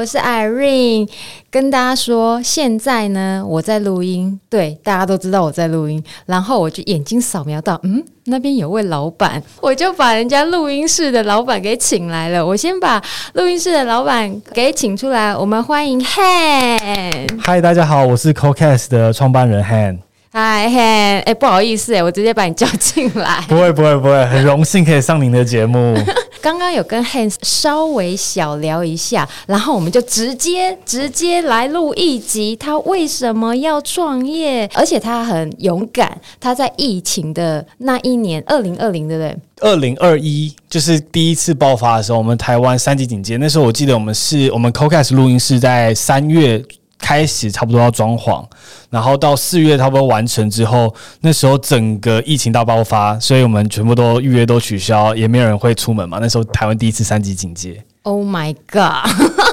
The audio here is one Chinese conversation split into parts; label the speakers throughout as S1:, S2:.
S1: 我是 Irene，跟大家说，现在呢，我在录音，对，大家都知道我在录音，然后我就眼睛扫描到，嗯，那边有位老板，我就把人家录音室的老板给请来了。我先把录音室的老板给请出来，我们欢迎 Han。
S2: Hi，大家好，我是 CoCast 的创办人 Han。
S1: Hi Han，哎，不好意思，哎，我直接把你叫进来。
S2: 不会，不会，不会，很荣幸可以上您的节目。
S1: 刚刚有跟 Han 稍微小聊一下，然后我们就直接直接来录一集。他为什么要创业？而且他很勇敢。他在疫情的那一年，二零二零，对不对？
S2: 二零二一就是第一次爆发的时候，我们台湾三级警戒。那时候我记得我们是我们 CoCast 录音室在三月开始，差不多要装潢，然后到四月差不多完成之后，那时候整个疫情大爆发，所以我们全部都预约都取消，也没有人会出门嘛。那时候台湾第一次三级警戒。
S1: Oh my god！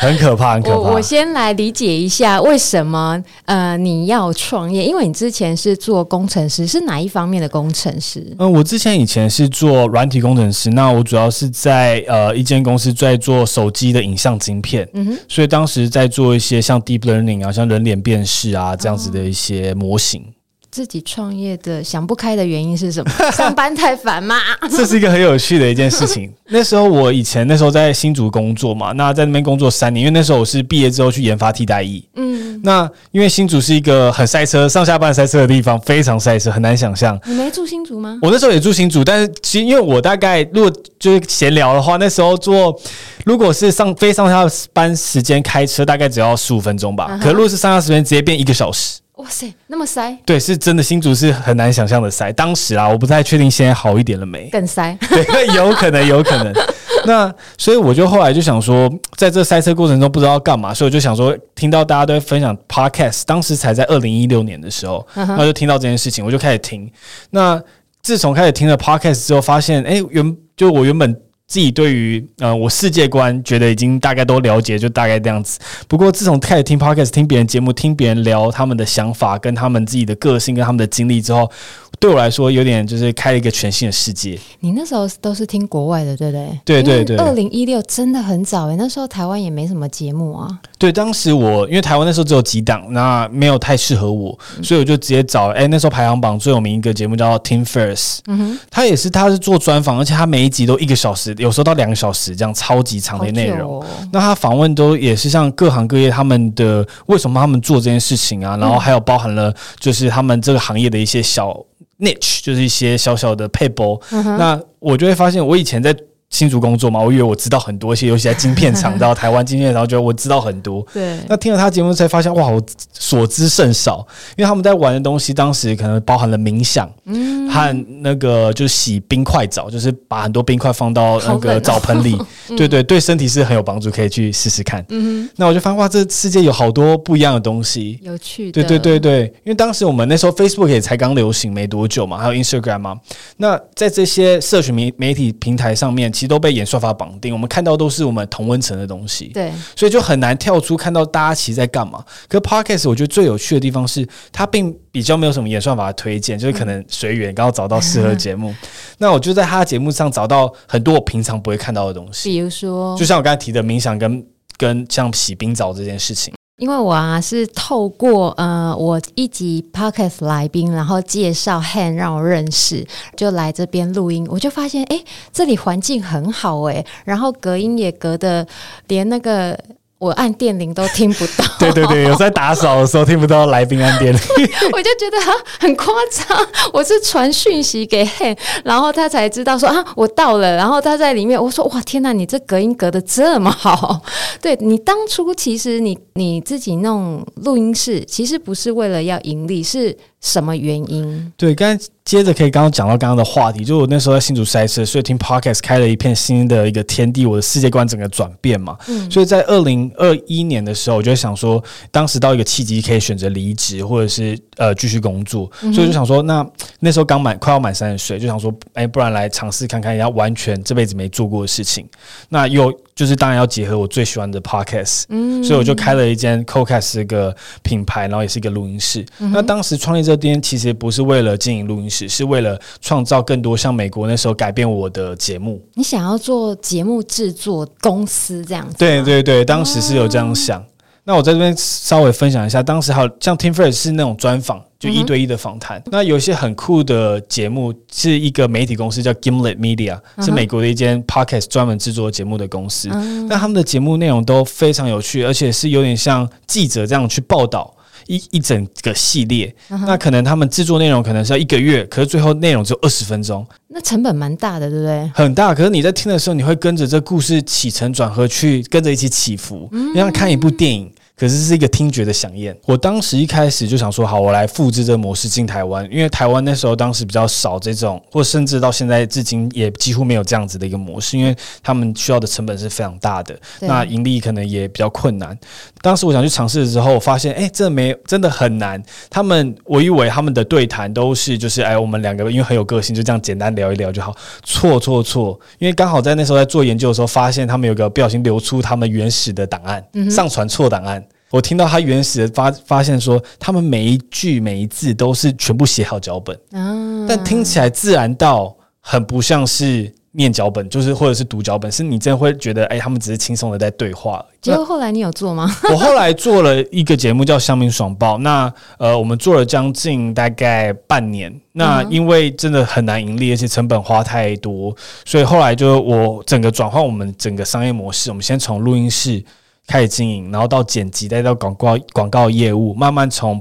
S2: 很可怕，很可怕。
S1: 我我先来理解一下为什么呃你要创业？因为你之前是做工程师，是哪一方面的工程师？
S2: 嗯、呃，我之前以前是做软体工程师，那我主要是在呃一间公司在做手机的影像晶片，嗯哼，所以当时在做一些像 deep learning 啊，像人脸辨识啊这样子的一些模型。哦
S1: 自己创业的想不开的原因是什么？上班太烦吗？
S2: 这是一个很有趣的一件事情。那时候我以前那时候在新竹工作嘛，那在那边工作三年，因为那时候我是毕业之后去研发替代役。嗯，那因为新竹是一个很塞车、上下班塞车的地方，非常塞车，很难想象。
S1: 你没住新竹吗？
S2: 我那时候也住新竹，但是其实因为我大概如果就是闲聊的话，那时候做如果是上非上下班时间开车，大概只要十五分钟吧。Uh. 可如果是上下时间，直接变一个小时。
S1: 哇塞，那么塞？对，
S2: 是真的，新竹是很难想象的塞。当时啊，我不太确定现在好一点了没？
S1: 更塞？
S2: 对，有可能，有可能。那所以我就后来就想说，在这塞车过程中不知道要干嘛，所以我就想说，听到大家都在分享 Podcast，当时才在二零一六年的时候，那、uh huh. 就听到这件事情，我就开始听。那自从开始听了 Podcast 之后，发现，哎、欸，原就我原本。自己对于呃我世界观觉得已经大概都了解，就大概这样子。不过自从开始听 Podcast，听别人节目，听别人聊他们的想法，跟他们自己的个性，跟他们的经历之后，对我来说有点就是开了一个全新的世界。
S1: 你那时候都是听国外的，对不对？
S2: 对对对。
S1: 二零一六真的很早诶，那时候台湾也没什么节目啊。
S2: 对，当时我因为台湾那时候只有几档，那没有太适合我，所以我就直接找哎那时候排行榜最有名一个节目叫 Tim Ferriss，嗯哼，他也是他是做专访，而且他每一集都一个小时。有时候到两个小时这样超级长的内容，哦、那他访问都也是像各行各业他们的为什么他们做这件事情啊，然后还有包含了就是他们这个行业的一些小 niche，就是一些小小的 p a b l e 那我就会发现，我以前在。新竹工作嘛，我以为我知道很多一些，尤其在晶片厂 到台湾晶片，然后觉得我知道很多。对。那听了他节目才发现，哇，我所知甚少。因为他们在玩的东西，当时可能包含了冥想，嗯，和那个就是洗冰块澡，就是把很多冰块放到那个澡盆里。对对对，身体是很有帮助，可以去试试看。嗯哼。那我就发现，哇，这世界有好多不一样的东西，
S1: 有趣的。
S2: 对对对对，因为当时我们那时候 Facebook 也才刚流行没多久嘛，还有 Instagram 嘛。那在这些社群媒媒体平台上面，其实都被演算法绑定，我们看到都是我们同温层的东西，
S1: 对，
S2: 所以就很难跳出看到大家其实在干嘛。可 Podcast 我觉得最有趣的地方是，它并比较没有什么演算法的推荐，就是可能随缘，刚好找到适合节目。那我就在他的节目上找到很多我平常不会看到的东西，
S1: 比如说，
S2: 就像我刚才提的冥想跟跟像洗冰澡这件事情。
S1: 因为我啊是透过呃我一集 podcast 来宾，然后介绍 Han 让我认识，就来这边录音，我就发现哎，这里环境很好哎，然后隔音也隔的连那个。我按电铃都听不到。
S2: 对对对，有在打扫的时候听不到来宾按电铃，
S1: 我就觉得啊很夸张。我是传讯息给 Han，然后他才知道说啊我到了，然后他在里面，我说哇天哪，你这隔音隔的这么好。对，你当初其实你你自己弄录音室，其实不是为了要盈利，是什么原因？
S2: 对，刚才。接着可以刚刚讲到刚刚的话题，就我那时候在新竹赛车，所以听 Podcast 开了一片新的一个天地，我的世界观整个转变嘛。嗯，所以在二零二一年的时候，我就想说，当时到一个契机可以选择离职或者是呃继续工作，所以就想说，那那时候刚满快要满三十岁，就想说，哎，不然来尝试看看，要完全这辈子没做过的事情。那有就是当然要结合我最喜欢的 podcast，嗯，所以我就开了一间 CoCast 这个品牌，然后也是一个录音室。嗯、那当时创立这间其实不是为了经营录音室，是为了创造更多像美国那时候改变我的节目。
S1: 你想要做节目制作公司这样子？
S2: 对对对，当时是有这样想。哦、那我在这边稍微分享一下，当时还有像 Tim Ferriss 是那种专访。就一对一的访谈，嗯、那有一些很酷的节目，是一个媒体公司叫 Gimlet Media，、嗯、是美国的一间 podcast 专门制作节目的公司。嗯、但他们的节目内容都非常有趣，而且是有点像记者这样去报道一一整个系列。嗯、那可能他们制作内容可能是要一个月，可是最后内容只有二十分钟，
S1: 那成本蛮大的，对不对？
S2: 很大。可是你在听的时候，你会跟着这故事起承转合去跟着一起起伏，就像看一部电影。可是是一个听觉的响应。我当时一开始就想说，好，我来复制这个模式进台湾，因为台湾那时候当时比较少这种，或甚至到现在至今也几乎没有这样子的一个模式，因为他们需要的成本是非常大的，那盈利可能也比较困难。当时我想去尝试的时候，我发现，哎，这没真的很难。他们我以为他们的对谈都是就是，哎，我们两个因为很有个性，就这样简单聊一聊就好。错错错，因为刚好在那时候在做研究的时候，发现他们有个不小心流出他们原始的档案，嗯、上传错档案。我听到他原始的发发现说，他们每一句每一字都是全部写好脚本，啊、但听起来自然到很不像是念脚本，就是或者是读脚本，是你真的会觉得，哎、欸，他们只是轻松的在对话。
S1: 结果后来你有做吗？
S2: 我后来做了一个节目叫《乡民爽报》，那呃，我们做了将近大概半年，那因为真的很难盈利，而且成本花太多，所以后来就我整个转换我们整个商业模式，我们先从录音室。开始经营，然后到剪辑，再到广告广告业务，慢慢从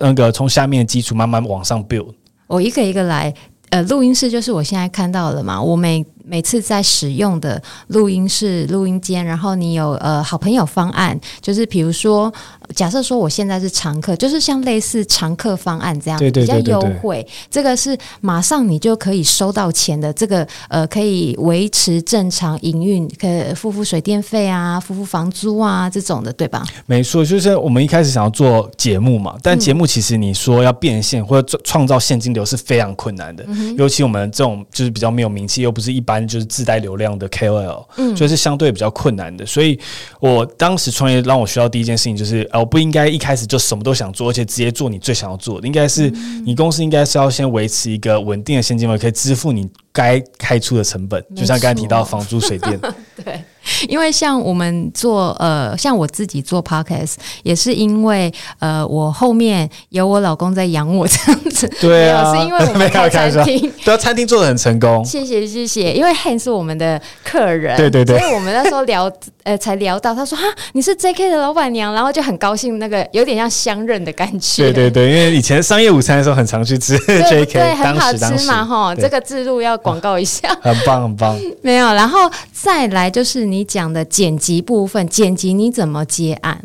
S2: 那个从下面的基础慢慢往上 build。
S1: 我一个一个来，呃，录音室就是我现在看到的嘛，我每。每次在使用的录音室、录音间，然后你有呃好朋友方案，就是比如说，假设说我现在是常客，就是像类似常客方案这样，比较优惠。这个是马上你就可以收到钱的，这个呃可以维持正常营运，可以付付水电费啊，付付房租啊这种的，对吧？
S2: 没错，就是我们一开始想要做节目嘛，但节目其实你说要变现或者创造现金流是非常困难的，嗯、尤其我们这种就是比较没有名气，又不是一般。就是自带流量的 KOL，嗯，所以是相对比较困难的。所以我当时创业让我学到第一件事情就是，呃，我不应该一开始就什么都想做，而且直接做你最想要做的。应该是你公司应该是要先维持一个稳定的现金流，可以支付你该开出的成本。就像刚才提到房租、水电，
S1: 对。因为像我们做呃，像我自己做 podcast 也是因为呃，我后面有我老公在养我这样子。
S2: 对啊，
S1: 是因为我们 开餐厅，
S2: 对啊，餐厅做的很成功。
S1: 谢谢谢谢，因为 Han 是我们的客人，
S2: 对对对，
S1: 所以我们那时候聊呃，才聊到他说哈，你是 JK 的老板娘，然后就很高兴，那个有点像相认的感觉。
S2: 对对对，因为以前商业午餐的时候很常去吃 JK，
S1: 对，很好吃嘛哈。这个制度要广告一下，
S2: 很棒很棒。
S1: 没有，然后再来就是你。讲的剪辑部分，剪辑你怎么接案？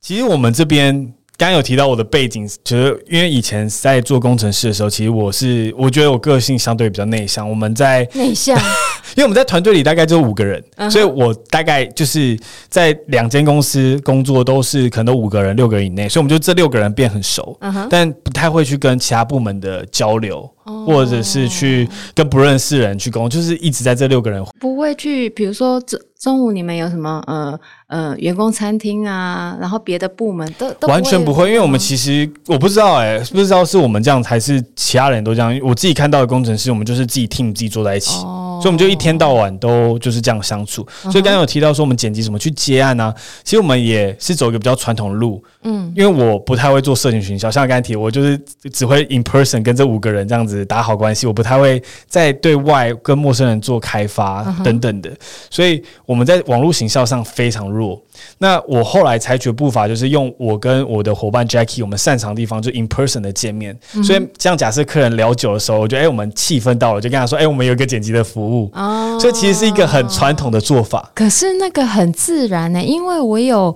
S2: 其实我们这边刚刚有提到我的背景，就是因为以前在做工程师的时候，其实我是我觉得我个性相对比较内向。我们在
S1: 内向，
S2: 因为我们在团队里大概就五个人，uh huh. 所以我大概就是在两间公司工作，都是可能都五个人、六个人以内，所以我们就这六个人变很熟，uh huh. 但不太会去跟其他部门的交流。或者是去跟不认识人去沟通，就是一直在这六个人
S1: 不会去，比如说中中午你们有什么呃呃员工餐厅啊，然后别的部门都都
S2: 完全不会，因为我们其实我不知道哎、欸，不知道是我们这样还是其他人都这样。我自己看到的工程师，我们就是自己 team 自己坐在一起，哦、所以我们就一天到晚都就是这样相处。所以刚刚有提到说我们剪辑怎么去接案呢、啊？其实我们也是走一个比较传统的路，嗯，因为我不太会做社群行销，像刚才提，我就是只会 in person 跟这五个人这样子。打好关系，我不太会在对外跟陌生人做开发等等的，所以我们在网络行销上非常弱。那我后来采取的步伐就是用我跟我的伙伴 Jackie，我们擅长的地方就 in person 的见面。所以这样假设客人聊久的时候，我觉得哎，我们气氛到了，就跟他说，哎，我们有一个剪辑的服务。哦，所以其实是一个很传统的做法。
S1: 可是那个很自然呢、欸，因为我有。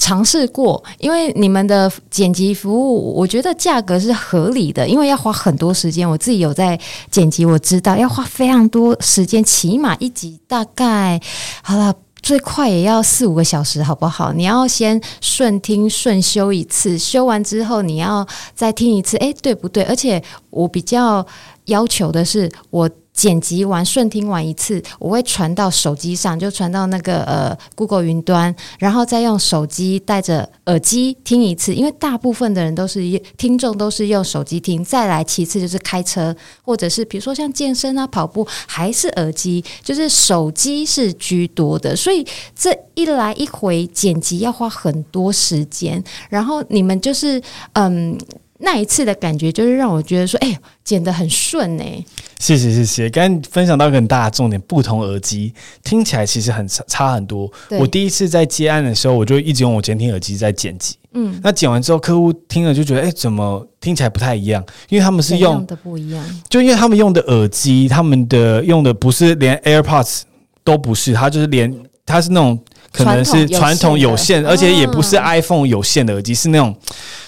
S1: 尝试过，因为你们的剪辑服务，我觉得价格是合理的，因为要花很多时间。我自己有在剪辑，我知道要花非常多时间，起码一集大概好了，最快也要四五个小时，好不好？你要先顺听顺修一次，修完之后你要再听一次，诶，对不对？而且我比较要求的是我。剪辑完顺听完一次，我会传到手机上，就传到那个呃 Google 云端，然后再用手机戴着耳机听一次。因为大部分的人都是听众都是用手机听，再来其次就是开车或者是比如说像健身啊、跑步，还是耳机，就是手机是居多的。所以这一来一回剪辑要花很多时间，然后你们就是嗯。那一次的感觉就是让我觉得说，哎、欸，剪得很顺呢、欸。
S2: 谢谢谢谢，刚刚分享到一个很大的重点，不同耳机听起来其实很差差很多。我第一次在接案的时候，我就一直用我监听耳机在剪辑。嗯，那剪完之后，客户听了就觉得，哎、欸，怎么听起来不太一样？因为他们是用
S1: 的不一样，
S2: 就因为他们用的耳机，他们的用的不是连 AirPods 都不是，它就是连它是那种可能是传统有线，而且也不是 iPhone 有线的耳机，是那种。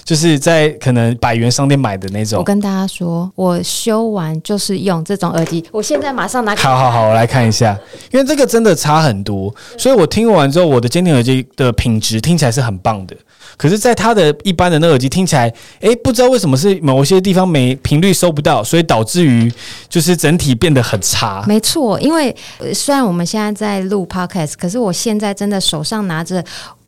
S2: 就是在可能百元商店买的那种。
S1: 我跟大家说，我修完就是用这种耳机。我现在马上拿。
S2: 好好好，我来看一下，因为这个真的差很多，所以我听完之后，我的监听耳机的品质听起来是很棒的。可是，在它的一般的那耳机听起来，哎、欸，不知道为什么是某些地方没频率收不到，所以导致于就是整体变得很差。
S1: 没错，因为虽然我们现在在录 Podcast，可是我现在真的手上拿着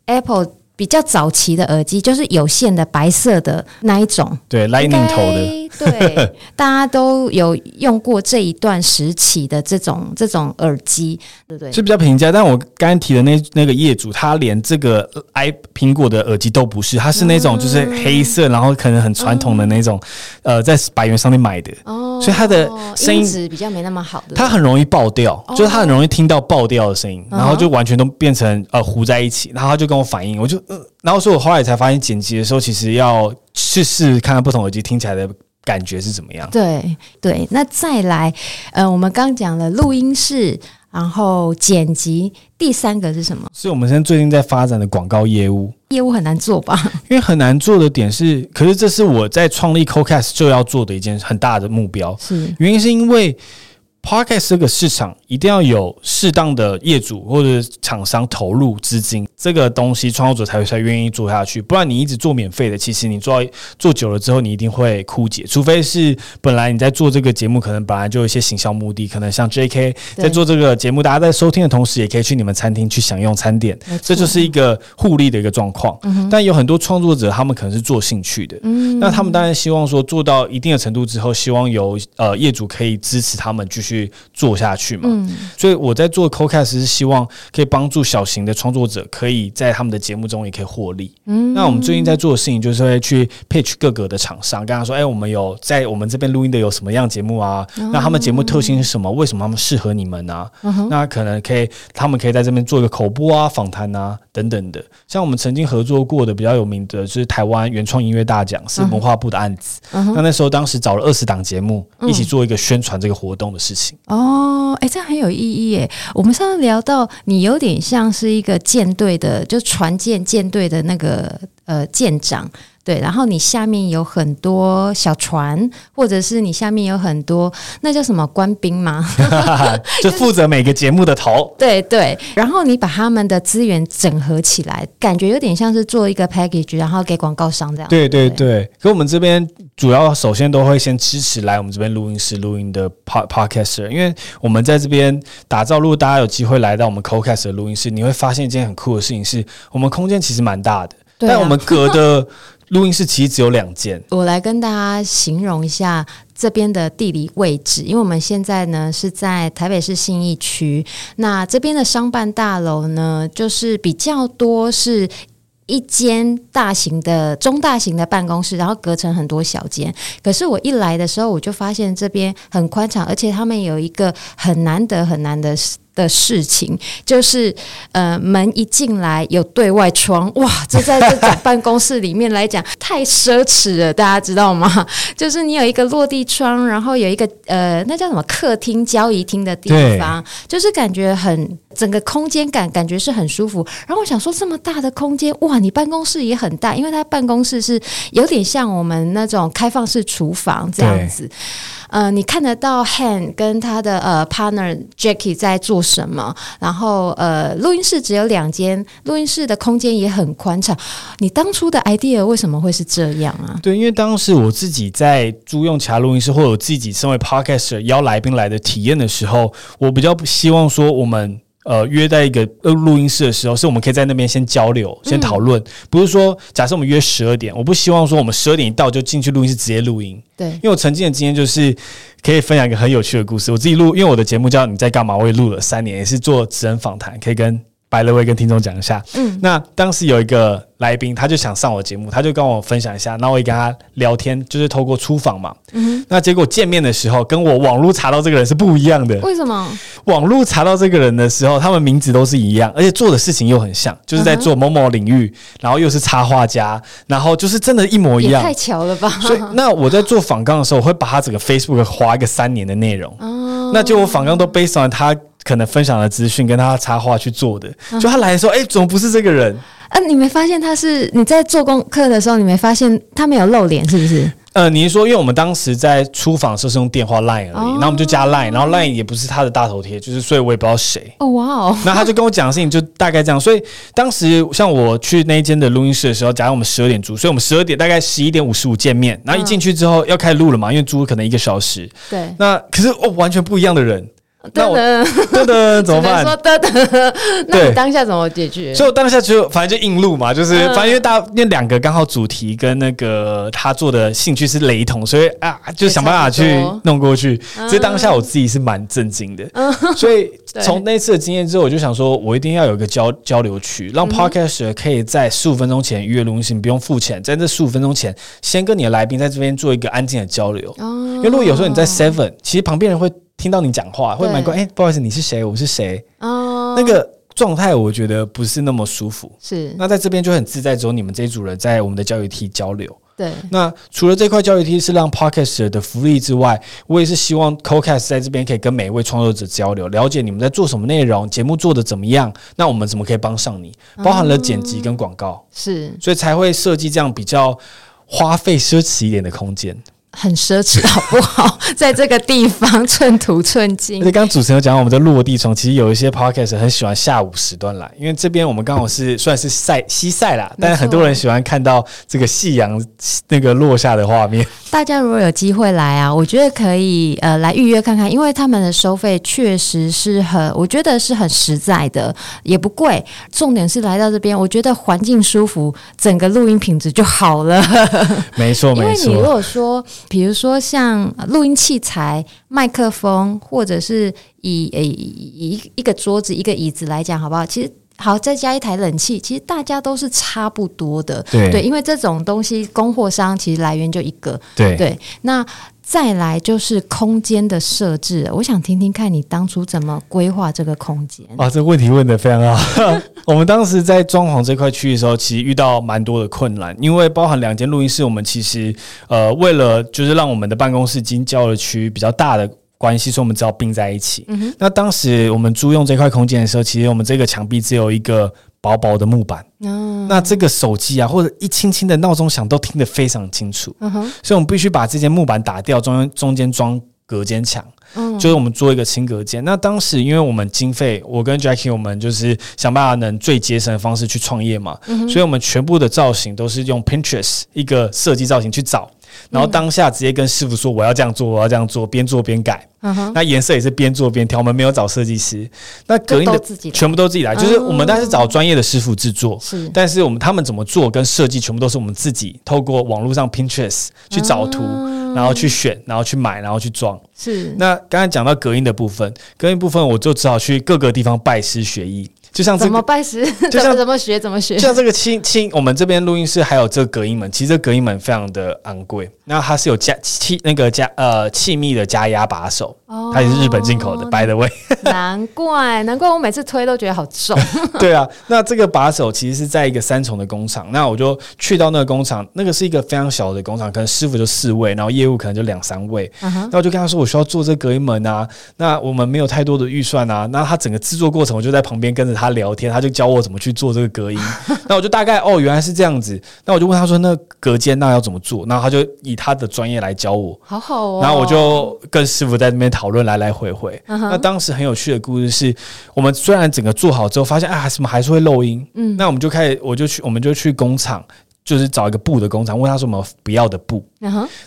S1: Apple。比较早期的耳机就是有线的白色的那一种，
S2: 对，Lightning 头的，
S1: 对，大家都有用过这一段时期的这种这种耳机，对不对？
S2: 是比较平价，但我刚刚提的那那个业主，他连这个 i 苹果的耳机都不是，他是那种就是黑色，嗯、然后可能很传统的那种，嗯、呃，在百元上面买的，哦，所以它的声音
S1: 质比较没那么好的，
S2: 它很容易爆掉，哦、就是它很容易听到爆掉的声音，然后就完全都变成呃糊在一起，然后他就跟我反映，我就。呃，然后所以我后来才发现，剪辑的时候其实要试试看看不同耳机听起来的感觉是怎么样。
S1: 对对，那再来，呃，我们刚讲了录音室，然后剪辑，第三个是什么？
S2: 是我们现在最近在发展的广告业务。
S1: 业务很难做吧？
S2: 因为很难做的点是，可是这是我在创立 CoCast 就要做的一件很大的目标。
S1: 是，
S2: 原因是因为。Podcast 这个市场一定要有适当的业主或者厂商投入资金，这个东西创作者才会才愿意做下去。不然你一直做免费的，其实你做做久了之后，你一定会枯竭。除非是本来你在做这个节目，可能本来就有一些行销目的，可能像 JK 在做这个节目，大家在收听的同时，也可以去你们餐厅去享用餐点，这就是一个互利的一个状况。但有很多创作者，他们可能是做兴趣的，嗯那他们当然希望说做到一定的程度之后，希望有呃业主可以支持他们继续。去做下去嘛，嗯，所以我在做 CoCast 是希望可以帮助小型的创作者，可以在他们的节目中也可以获利。嗯，那我们最近在做的事情就是会去 pitch 各个的厂商，跟他说，哎，我们有在我们这边录音的有什么样节目啊？那他们节目特性是什么？为什么他们适合你们呢？那可能可以，他们可以在这边做一个口播啊、访谈啊等等的。像我们曾经合作过的比较有名的，就是台湾原创音乐大奖，是文化部的案子。那那时候当时找了二十档节目一起做一个宣传这个活动的事情。
S1: 哦，哎，这样很有意义诶。我们上次聊到，你有点像是一个舰队的，就船舰舰队的那个呃舰长。对，然后你下面有很多小船，或者是你下面有很多那叫什么官兵吗？
S2: 就负责每个节目的头。
S1: 对对，然后你把他们的资源整合起来，感觉有点像是做一个 package，然后给广告商这样。
S2: 对对对，可我们这边主要首先都会先支持来我们这边录音室录音的 pod podcaster，因为我们在这边打造。如果大家有机会来到我们 CoCast 的录音室，你会发现一件很酷的事情是，我们空间其实蛮大的，啊、但我们隔的。录音室其实只有两间。
S1: 我来跟大家形容一下这边的地理位置，因为我们现在呢是在台北市信义区，那这边的商办大楼呢，就是比较多是一间大型的、中大型的办公室，然后隔成很多小间。可是我一来的时候，我就发现这边很宽敞，而且他们有一个很难得、很难得。的事情就是，呃，门一进来有对外窗，哇，这在这种办公室里面来讲太奢侈了，大家知道吗？就是你有一个落地窗，然后有一个呃，那叫什么客厅、交谊厅的地方，就是感觉很整个空间感感觉是很舒服。然后我想说，这么大的空间，哇，你办公室也很大，因为他办公室是有点像我们那种开放式厨房这样子。呃，你看得到 Han 跟他的呃 partner Jackie 在做。什么，然后呃，录音室只有两间，录音室的空间也很宽敞。你当初的 idea 为什么会是这样啊？
S2: 对，因为当时我自己在租用其他录音室，或者我自己身为 podcaster 邀来宾来的体验的时候，我比较希望说我们。呃，约在一个录音室的时候，是我们可以在那边先交流、先讨论，嗯、不是说假设我们约十二点，我不希望说我们十二点一到就进去录音室直接录音。
S1: 对，
S2: 因为我曾经的经验就是可以分享一个很有趣的故事。我自己录，因为我的节目叫你在干嘛，我也录了三年，也是做职人访谈，可以跟。白了，我也跟听众讲一下。嗯，那当时有一个来宾，他就想上我节目，他就跟我分享一下，那我也跟他聊天，就是透过出访嘛。嗯，那结果见面的时候，跟我网络查到这个人是不一样的。
S1: 为什么？
S2: 网络查到这个人的时候，他们名字都是一样，而且做的事情又很像，就是在做某某领域，然后又是插画家，然后就是真的，一模一样。
S1: 太巧了吧？
S2: 所以，那我在做访纲的时候，我会把他整个 Facebook 划一个三年的内容。哦，那就我访纲都 based on 他。可能分享的资讯跟他插话去做的，就他来的时候，哎、欸，怎么不是这个人？
S1: 啊，你没发现他是你在做功课的时候，你没发现他没有露脸，是不是？
S2: 呃，你是说，因为我们当时在出访的时候是用电话 line 而已，然后我们就加 line，然后 line 也不是他的大头贴，就是所以我也不知道谁。
S1: 哦，哇哦！
S2: 那他就跟我讲的事情就大概这样，所以当时像我去那一间的录音室的时候，假如我们十二点租，所以我们十二点大概十一点五十五见面，然后一进去之后要开始录了嘛，因为租可能一个小时。
S1: 对。
S2: 那可是哦，完全不一样的人。那我
S1: 噔
S2: 噔 怎么办？
S1: 说噔噔，那你当下怎么解决？
S2: 所以我当下就反正就硬录嘛，就是反正因为大因为两个刚好主题跟那个他做的兴趣是雷同，所以啊就想办法去弄过去。所以当下我自己是蛮震惊的。所以从那次的经验之后，我就想说，我一定要有一个交交流区，让 Podcaster 可以在十五分钟前预约录音室，你不用付钱，在这十五分钟前先跟你的来宾在这边做一个安静的交流。因为如果有时候你在 Seven，其实旁边人会。听到你讲话会蛮怪，哎，不好意思，你是谁？我是谁？哦，那个状态我觉得不是那么舒服。
S1: 是，那
S2: 在这边就很自在，只有你们这一组人在我们的交流梯交流。
S1: 对，
S2: 那除了这块教育梯是让 Podcast 的福利之外，我也是希望 CoCast 在这边可以跟每一位创作者交流，了解你们在做什么内容，节目做的怎么样，那我们怎么可以帮上你？包含了剪辑跟广告，
S1: 是，
S2: 所以才会设计这样比较花费奢侈一点的空间。
S1: 很奢侈，好不好？在这个地方寸土寸金。
S2: 而且刚刚主持人讲，我们的落地窗其实有一些 podcast 很喜欢下午时段来，因为这边我们刚好是算是晒西晒啦，但是很多人喜欢看到这个夕阳那个落下的画面。
S1: 大家如果有机会来啊，我觉得可以呃来预约看看，因为他们的收费确实是很，我觉得是很实在的，也不贵。重点是来到这边，我觉得环境舒服，整个录音品质就好了。
S2: 没错，没错。因为
S1: 你如果说。比如说像录音器材、麦克风，或者是以诶一一个桌子、一个椅子来讲，好不好？其实好，再加一台冷气，其实大家都是差不多的。
S2: 对，
S1: 对，因为这种东西供货商其实来源就一个。
S2: 对
S1: 对，那。再来就是空间的设置，我想听听看你当初怎么规划这个空间。
S2: 啊，这个问题问得非常好。我们当时在装潢这块区域的时候，其实遇到蛮多的困难，因为包含两间录音室，我们其实呃为了就是让我们的办公室经交的区域比较大的关系，所以我们只好并在一起。嗯。那当时我们租用这块空间的时候，其实我们这个墙壁只有一个。薄薄的木板，哦、那这个手机啊，或者一轻轻的闹钟响，都听得非常清楚。所以我们必须把这间木板打掉，中间中间装隔间墙，嗯、就是我们做一个轻隔间。那当时因为我们经费，我跟 Jackie 我们就是想办法能最节省的方式去创业嘛，所以我们全部的造型都是用 Pinterest 一个设计造型去找。然后当下直接跟师傅说，我要这样做，我要这样做，边做边改。那颜色也是边做边调，我们没有找设计师。那隔音的全部都自己来，就是我们当然是找专业的师傅制作。是，但是我们他们怎么做跟设计，全部都是我们自己透过网络上 Pinterest 去找图，嗯、然后去选，然后去买，然后去装。是。那刚才讲到隔音的部分，隔音部分我就只好去各个地方拜师学艺。就像这个、
S1: 怎么拜师，就像 怎么学怎么学。
S2: 像这个轻轻，我们这边录音室还有这个隔音门，其实这隔音门非常的昂贵。那它是有加气那个加呃气密的加压把手，哦、它也是日本进口的。By the way，
S1: 难怪难怪我每次推都觉得好重。
S2: 对啊，那这个把手其实是在一个三重的工厂。那我就去到那个工厂，那个是一个非常小的工厂，可能师傅就四位，然后业务可能就两三位。Uh huh、那我就跟他说，我需要做这隔音门啊。那我们没有太多的预算啊。那他整个制作过程，我就在旁边跟着他。他聊天，他就教我怎么去做这个隔音。那我就大概哦，原来是这样子。那我就问他说：“那隔间那要怎么做？”然后他就以他的专业来教我。好好哦。然后我就跟师傅在那边讨讨论来来回回。那当时很有趣的故事是，我们虽然整个做好之后，发现啊，什么还是会漏音。嗯，那我们就开始，我就去，我们就去工厂，就是找一个布的工厂，问他说我们不要的布。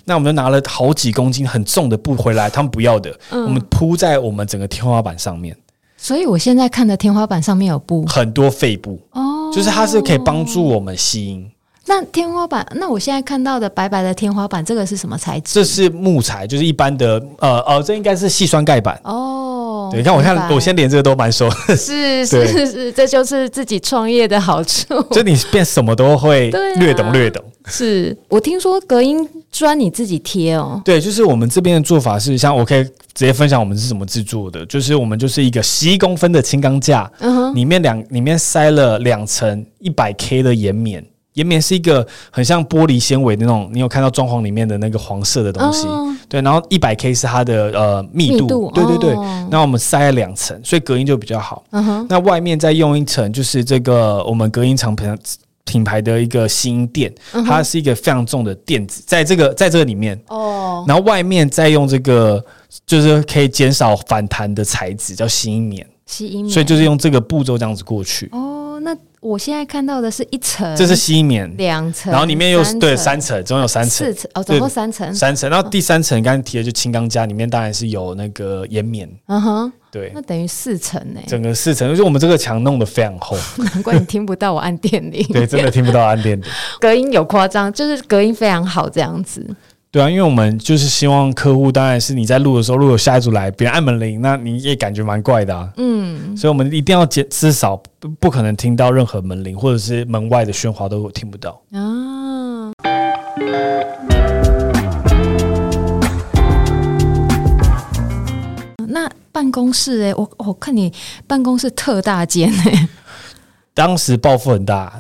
S2: 那我们就拿了好几公斤很重的布回来，他们不要的，
S1: 嗯。
S2: 我们铺在我们整个天花板上面，
S1: 所以我现在看的天花板上面有布。
S2: 很多废布，
S1: 哦，
S2: 就是它是可以帮助我们吸音。
S1: 那天花板，那我现在看到的白白的天花板，这个是什么材质？
S2: 这是木材，就是一般的，呃呃，这应该是细酸盖板。
S1: 哦，
S2: 对，你看我看我现在连这个都蛮熟，
S1: 是
S2: 对
S1: 是是，这就是自己创业的好处。
S2: 就你变什么都
S1: 会
S2: 略懂略懂。
S1: 是我听说隔音砖你自己贴哦，
S2: 对，就是我们这边的做法是，像我可以直接分享我们是怎么制作的，就是我们就是一个十一公分的轻钢架，
S1: 嗯哼，
S2: 里面两里面塞了两层一百 K 的岩棉。岩棉是一个很像玻璃纤维的那种，你有看到装潢里面的那个黄色的东西，
S1: 哦。
S2: 对，然后一百 K 是它的呃密度，
S1: 密度
S2: 对对对，
S1: 哦
S2: 那我们塞了两层，所以隔音就比较好。那外面再用一层，就是这个我们隔音厂品品牌的一个吸音垫，
S1: 嗯
S2: 它是一个非常重的垫子，在这个在这个里面，
S1: 哦，
S2: 然后外面再用这个就是可以减少反弹的材质，叫吸音棉，
S1: 吸音棉，
S2: 所以就是用这个步骤这样子过去。
S1: 我现在看到的是一层，
S2: 这是吸音棉，
S1: 两层，
S2: 然后里面又对三层，总有三层。
S1: 四，层哦，总共三层，
S2: 三层。然后第三层刚刚提的就轻钢架，里面当然是有那个岩棉，
S1: 嗯哼，
S2: 对。
S1: 那，等于四层呢，
S2: 整个四层，就是我们这个墙弄得非常厚，
S1: 难怪你听不到我按电铃，
S2: 对，真的听不到按电铃。
S1: 隔音有夸张，就是隔音非常好这样子。
S2: 对啊，因为我们就是希望客户，当然是你在录的时候，如果有下一组来，别人按门铃，那你也感觉蛮怪的啊。
S1: 嗯，
S2: 所以我们一定要减，至少不不可能听到任何门铃或者是门外的喧哗都听不到。
S1: 啊，那办公室哎、我我看你办公室特大间哎、
S2: 当时抱负很大，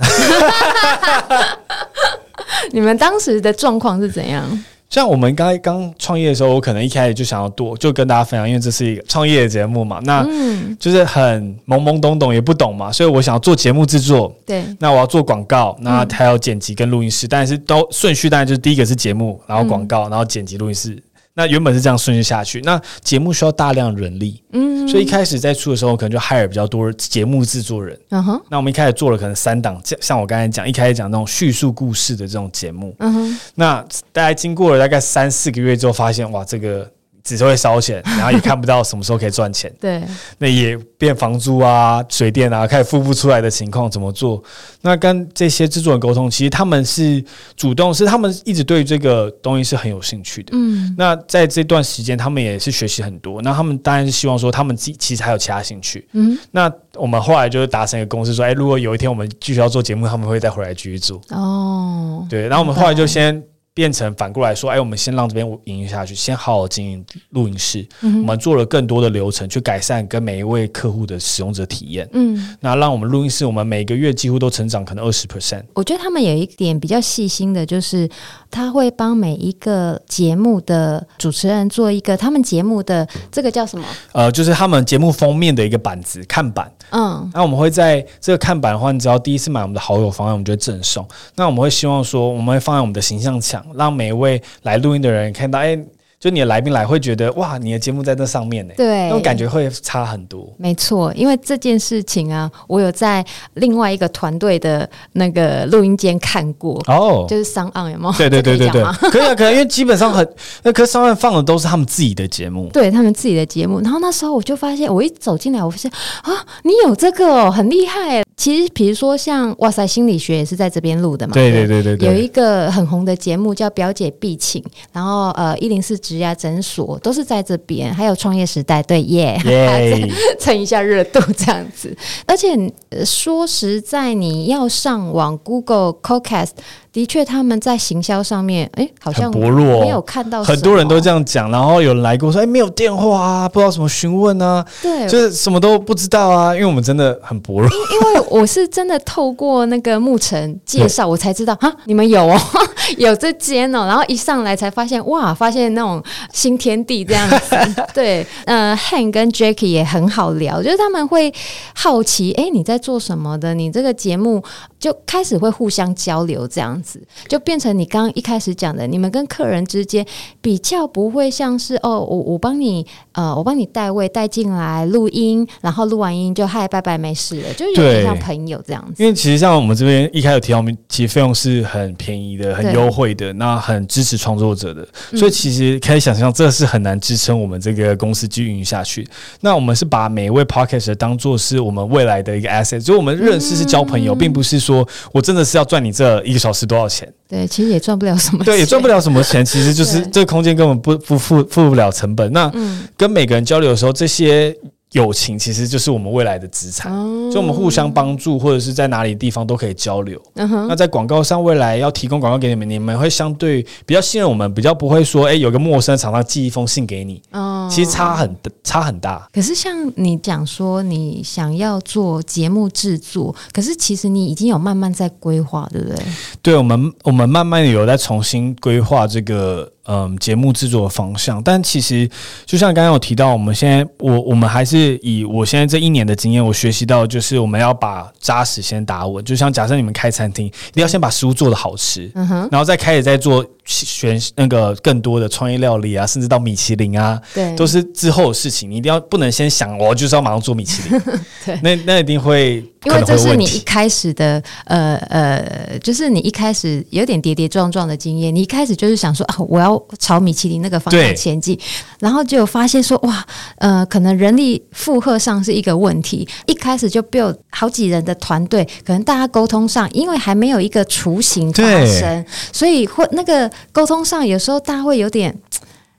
S1: 你们当时的状况是怎样？
S2: 像我们刚才刚创业的时候，我可能一开始就想要多，就跟大家分享，因为这是一个创业的节目嘛，那
S1: 嗯，
S2: 就是很懵懵懂懂，也不懂嘛，所以我想要做节目制作，
S1: 对，
S2: 那我要做广告，那还有剪辑跟录音室，但是都顺序当然就是第一个是节目，然后广告，然后剪辑录音室。那原本是这样顺序下去，那节目需要大量人力，
S1: 嗯，
S2: 所以一开始在出的时候，可能就 hire 比较多节目制作人。
S1: 嗯哼，
S2: 那我们一开始做了可能三档，像像我刚才讲，一开始讲那种叙述故事的这种节目，
S1: 嗯哼，
S2: 那大概经过了大概三四个月之后，发现哇，这个只是会烧钱，然后也看不到什么时候可以赚钱，
S1: 对，
S2: 那也变房租啊、水电啊，开始付不出来的情况怎么做？那跟这些制作人沟通，其实他们是主动，是他们一直对这个东西是很有兴趣的。
S1: 嗯，
S2: 那在这段时间，他们也是学习很多。那他们当然是希望说，他们自己其实还有其他兴趣。
S1: 嗯，
S2: 那我们后来就是达成一个共识，说，哎，如果有一天我们继续要做节目，他们会再回来继续做。
S1: 哦，
S2: 对，然后我们后来就先变成反过来说，哎，我们先让这边营运下去，先好好经营录音室。
S1: 嗯
S2: 我们做了更多的流程，去改善跟每一位客户的使用者体验。
S1: 嗯，
S2: 那让我们录音室，我们每个月几乎都成长可能二十 percent。
S1: 我觉得他们有一点比较细心的，就是他会帮每一个节目的主持人做一个他们节目的这个叫什么？
S2: 呃，就是他们节目封面的一个板子看板。
S1: 嗯，
S2: 那我们会在这个看板的话，你只要第一次买我们的好友方案，我们就会赠送。那我们会希望说，我们会放在我们的形象墙，让每一位来录音的人看到，哎，就你的来宾来会觉得，哇，你的节目在那上面呢，
S1: 对，
S2: 那种感觉会差很多。
S1: 没错，因为这件事情啊，我有在另外一个团队的那个录音间看过，
S2: 哦，
S1: 就是商岸有没有？
S2: 对对对对
S1: 对 可以
S2: 啊，可以啊，因为基本上很，那可是上面放的都是他们自己的节目。
S1: 对他们自己的节目，然后那时候我就发现，我一走进来，我发现啊，你有这个哦，很厉害。其实，比如说像哇塞心理学也是在这边录的嘛，
S2: 对对对对对，
S1: 有一个很红的节目叫《表姐必请》，然后呃一零四职涯诊所都是在这边，还有创业时代，对耶，
S2: 耶，
S1: 蹭一下热度这样子。而且、呃、说实在，你要上网 Google Podcast，的确他们在行销上面，哎，好像
S2: 薄弱。哦
S1: 没有看到
S2: 很多人都这样讲，然后有人来跟我说，哎，没有电话啊，不知道什么询问啊，
S1: 对，
S2: 就是什么都不知道啊，因为我们真的很薄弱。
S1: 因为我是真的透过那个牧尘介绍，我才知道哈，你们有哦，有这间哦，然后一上来才发现哇，发现那种种新天地这样子。对，呃，Han 跟 Jackie 也很好聊，就是他们会好奇，哎，你在做什么的？你这个节目？就开始会互相交流，这样子就变成你刚刚一开始讲的，你们跟客人之间比较不会像是哦，我我帮你呃，我帮你带位带进来录音，然后录完音就嗨拜拜没事了，就是有点像朋友这样子。
S2: 因为其实像我们这边一开始提到，我们其实费用是很便宜的、很优惠的，那很支持创作者的，所以其实可以想象，这是很难支撑我们这个公司继续运营下去。那我们是把每一位 Podcaster 当做是我们未来的一个 asset，所以我们认识是交朋友，并不是说我真的是要赚你这一个小时多少钱。
S1: 对，其实也赚不了什么钱，
S2: 对，也赚不了什么钱。其实就是这个空间根本不不付付不了成本。那跟每个人交流的时候，这些。友情其实就是我们未来的资产，所以我们互相帮助，或者是在哪里地方都可以交流。那在广告上，未来要提供广告给你们，你们会相对比较信任我们，比较不会说，哎，有个陌生的厂商寄一封信给你。其实差很差很大。
S1: 可是像你讲说，你想要做节目制作，可是其实你已经有慢慢在规划，对不对？
S2: 对，我们我们慢慢有在重新规划这个。嗯，节目制作的方向，但其实就像刚刚有提到，我们现在我我们还是以我现在这一年的经验，我学习到就是我们要把扎实先打稳。就像假设你们开餐厅，一定要先把食物做的好吃，嗯哼，然后再开始再做。选那个更多的创意料理啊，甚至到米其林啊，对，都是之后的事情。你一定要不能先想，我就是要马上做米其林。对，那那一定会，
S1: 因为这是你一开始的，呃呃，就是你一开始有点跌跌撞撞的经验。你一开始就是想说啊，我要朝米其林那个方向前进，然后就发现说哇，呃，可能人力负荷上是一个问题。一开始就 build 好几人的团队，可能大家沟通上，因为还没有一个雏形发生，所以会那个。沟通上有时候大家会有点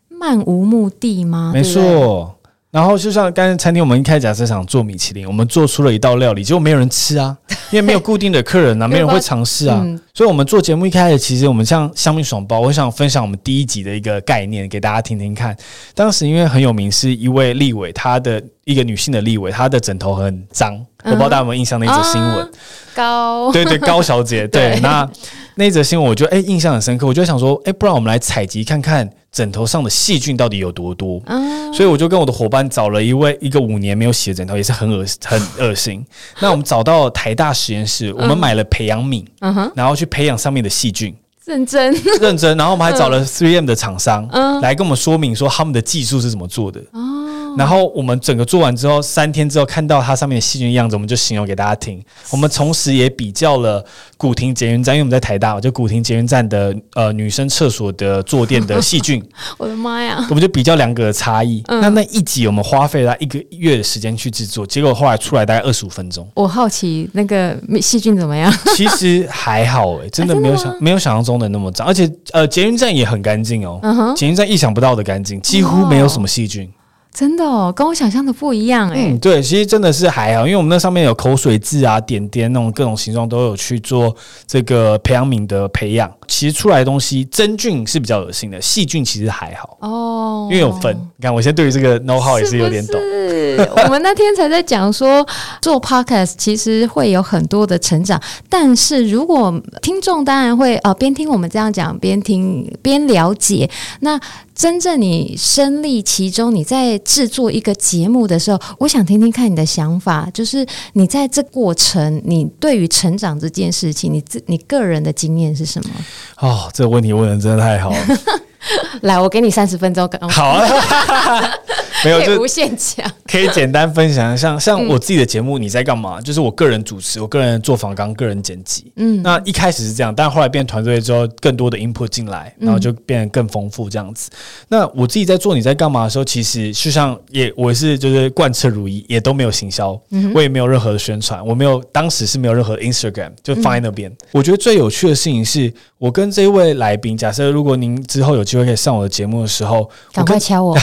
S1: 漫无目的吗？
S2: 没错。然后就像刚才餐厅，我们一开始假设想做米其林，我们做出了一道料理，结果没有人吃啊，因为没有固定的客人啊，没有人会尝试啊。所以，我们做节目一开始，其实我们像香蜜爽包，我想分享我们第一集的一个概念给大家听听看。当时因为很有名，是一位立委，她的一个女性的立委，她的枕头很脏，我不知道大家有没有印象那则新闻？
S1: 高，
S2: 对对，高小姐，对，那那则新闻，我就哎印象很深刻，我就想说，哎，不然我们来采集看看。枕头上的细菌到底有多多？嗯，所以我就跟我的伙伴找了一位一个五年没有洗的枕头，也是很恶很恶心。那我们找到台大实验室，我们买了培养皿，嗯，然后去培养上面的细菌，
S1: 认真
S2: 认真。然后我们还找了 3M 的厂商，嗯，来跟我们说明说他们的技术是怎么做的。然后我们整个做完之后，三天之后看到它上面的细菌样子，我们就形容给大家听。我们同时也比较了古亭捷运站，因为我们在台大，就古亭捷运站的呃女生厕所的坐垫的细菌。
S1: 我的妈呀！
S2: 我们就比较两个的差异。嗯、那那一集我们花费了一个月的时间去制作，结果后来出来大概二十五分钟。
S1: 我好奇那个细菌怎么样？
S2: 其实还好诶、欸，真的没有想、欸、没有想象中的那么脏，而且呃捷运站也很干净哦。嗯，捷运站意想不到的干净，几乎没有什么细菌。
S1: 真的哦，跟我想象的不一样哎、
S2: 嗯，对，其实真的是还好，因为我们那上面有口水渍啊、点点那种各种形状都有去做这个培养皿的培养。其实出来的东西真菌是比较恶心的，细菌其实还好哦，因为有分。你看，我现在对于这个 know how 也是有点懂。
S1: 是，是我们那天才在讲说，做 podcast 其实会有很多的成长，但是如果听众当然会呃边听我们这样讲边听边了解那。真正你身历其中，你在制作一个节目的时候，我想听听看你的想法，就是你在这过程，你对于成长这件事情，你自你个人的经验是什么？
S2: 哦，这个问题问的真的太好了。
S1: 来，我给你三十分钟。
S2: 好啊，没有就
S1: 无限讲，
S2: 可以简单分享。像像我自己的节目，你在干嘛？就是我个人主持，我个人做访纲，个人剪辑。嗯，那一开始是这样，但后来变团队之后，更多的 input 进来，然后就变得更丰富这样子。那我自己在做你在干嘛的时候，其实就像也我是就是贯彻如一，也都没有行销，我也没有任何的宣传，我没有当时是没有任何的 Instagram 就放在那边。我觉得最有趣的事情是我跟这位来宾，假设如果您之后有机会可以上我的节目的时候，
S1: 赶快敲我，